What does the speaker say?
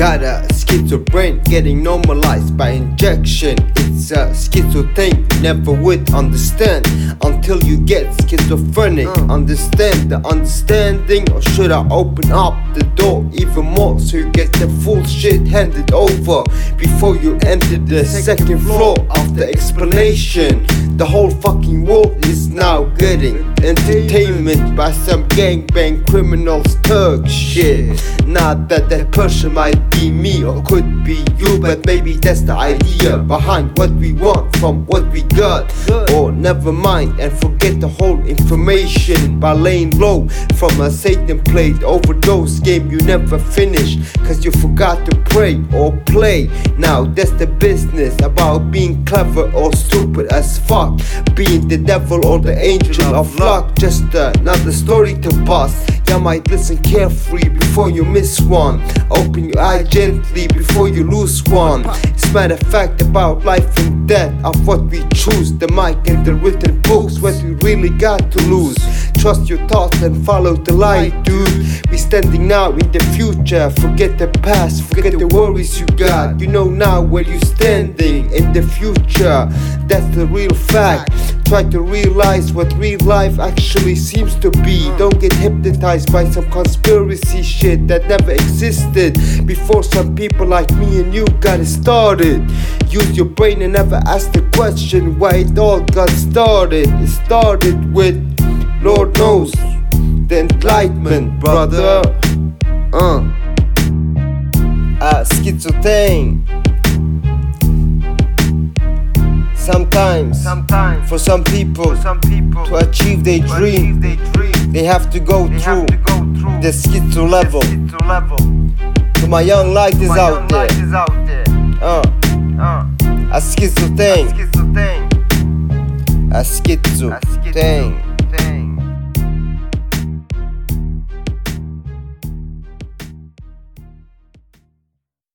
gotta schizo brain getting normalized by injection. It's a schizo thing you never would understand until you get schizophrenic. Mm. Understand the understanding, or should I open up the door even more so you get the full shit handed over before you enter the second floor of the explanation? The whole fucking world is now getting entertainment by some gangbang criminals, thug shit. Not that that person might be me or could be you, but maybe that's the idea behind what we want from what we got. Or oh, never mind and forget the whole information by laying low from a Satan played overdose game you never finish. Cause you forgot to pray or play. Now that's the business about being clever or stupid as fuck. Being the devil or the angel of luck. Just another story to bust. You might listen carefully before you miss one. Open your eye gently before you lose one. It's matter of fact about life and death of what we choose. The mic and the written books, what we really got to lose. Trust your thoughts and follow the light, dude. We standing now in the future. Forget the past, forget the worries you got. You know now where you're standing in the future. That's the real fact. Try to realize what real life actually seems to be. Don't get hypnotized by some conspiracy shit that never existed before some people like me and you got it started. Use your brain and never ask the question why it all got started. It started with Lord knows the enlightenment, brother. Uh, uh schizo thing. Sometimes, Sometimes for some people, for some people to achieve their to dream, achieve their dream, they have to go they through have to go through the schizo level. level. To my young lighters My out there, light is out there. uh, Uh, a schizo thing, schizo thing. a schizo A schizo thing.